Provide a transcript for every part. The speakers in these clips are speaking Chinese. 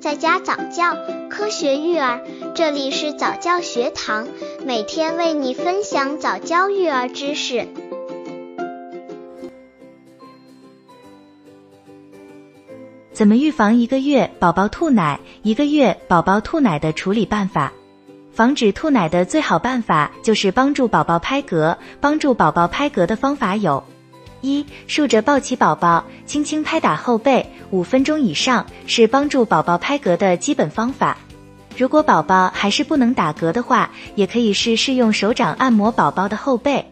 在家早教，科学育儿，这里是早教学堂，每天为你分享早教育儿知识。怎么预防一个月宝宝吐奶？一个月宝宝吐奶的处理办法。防止吐奶的最好办法就是帮助宝宝拍嗝。帮助宝宝拍嗝的方法有：一、竖着抱起宝宝，轻轻拍打后背，五分钟以上是帮助宝宝拍嗝的基本方法。如果宝宝还是不能打嗝的话，也可以试试用手掌按摩宝宝的后背。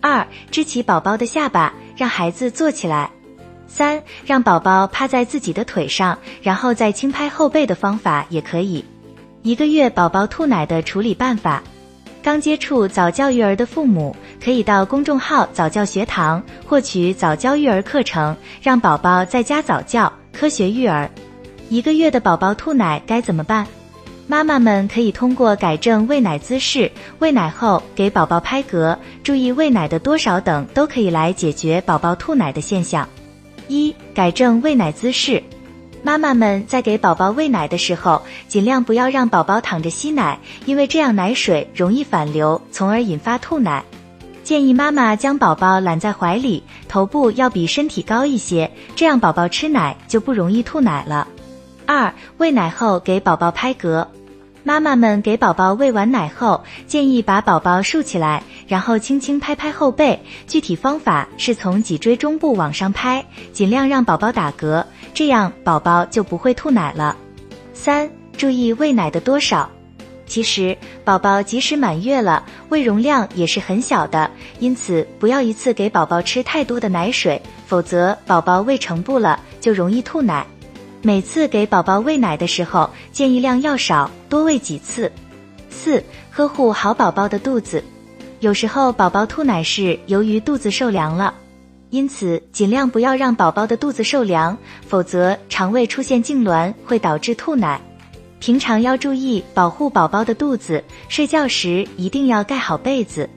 二、支起宝宝的下巴，让孩子坐起来。三、让宝宝趴在自己的腿上，然后再轻拍后背的方法也可以。一个月宝宝吐奶的处理办法，刚接触早教育儿的父母可以到公众号早教学堂获取早教育儿课程，让宝宝在家早教，科学育儿。一个月的宝宝吐奶该怎么办？妈妈们可以通过改正喂奶姿势、喂奶后给宝宝拍嗝、注意喂奶的多少等，都可以来解决宝宝吐奶的现象。一、改正喂奶姿势。妈妈们在给宝宝喂奶的时候，尽量不要让宝宝躺着吸奶，因为这样奶水容易反流，从而引发吐奶。建议妈妈将宝宝揽在怀里，头部要比身体高一些，这样宝宝吃奶就不容易吐奶了。二、喂奶后给宝宝拍嗝。妈妈们给宝宝喂完奶后，建议把宝宝竖起来，然后轻轻拍拍后背。具体方法是从脊椎中部往上拍，尽量让宝宝打嗝，这样宝宝就不会吐奶了。三、注意喂奶的多少。其实宝宝即使满月了，胃容量也是很小的，因此不要一次给宝宝吃太多的奶水，否则宝宝胃撑不了，就容易吐奶。每次给宝宝喂奶的时候，建议量要少，多喂几次。四、呵护好宝宝的肚子。有时候宝宝吐奶是由于肚子受凉了，因此尽量不要让宝宝的肚子受凉，否则肠胃出现痉挛会导致吐奶。平常要注意保护宝宝的肚子，睡觉时一定要盖好被子。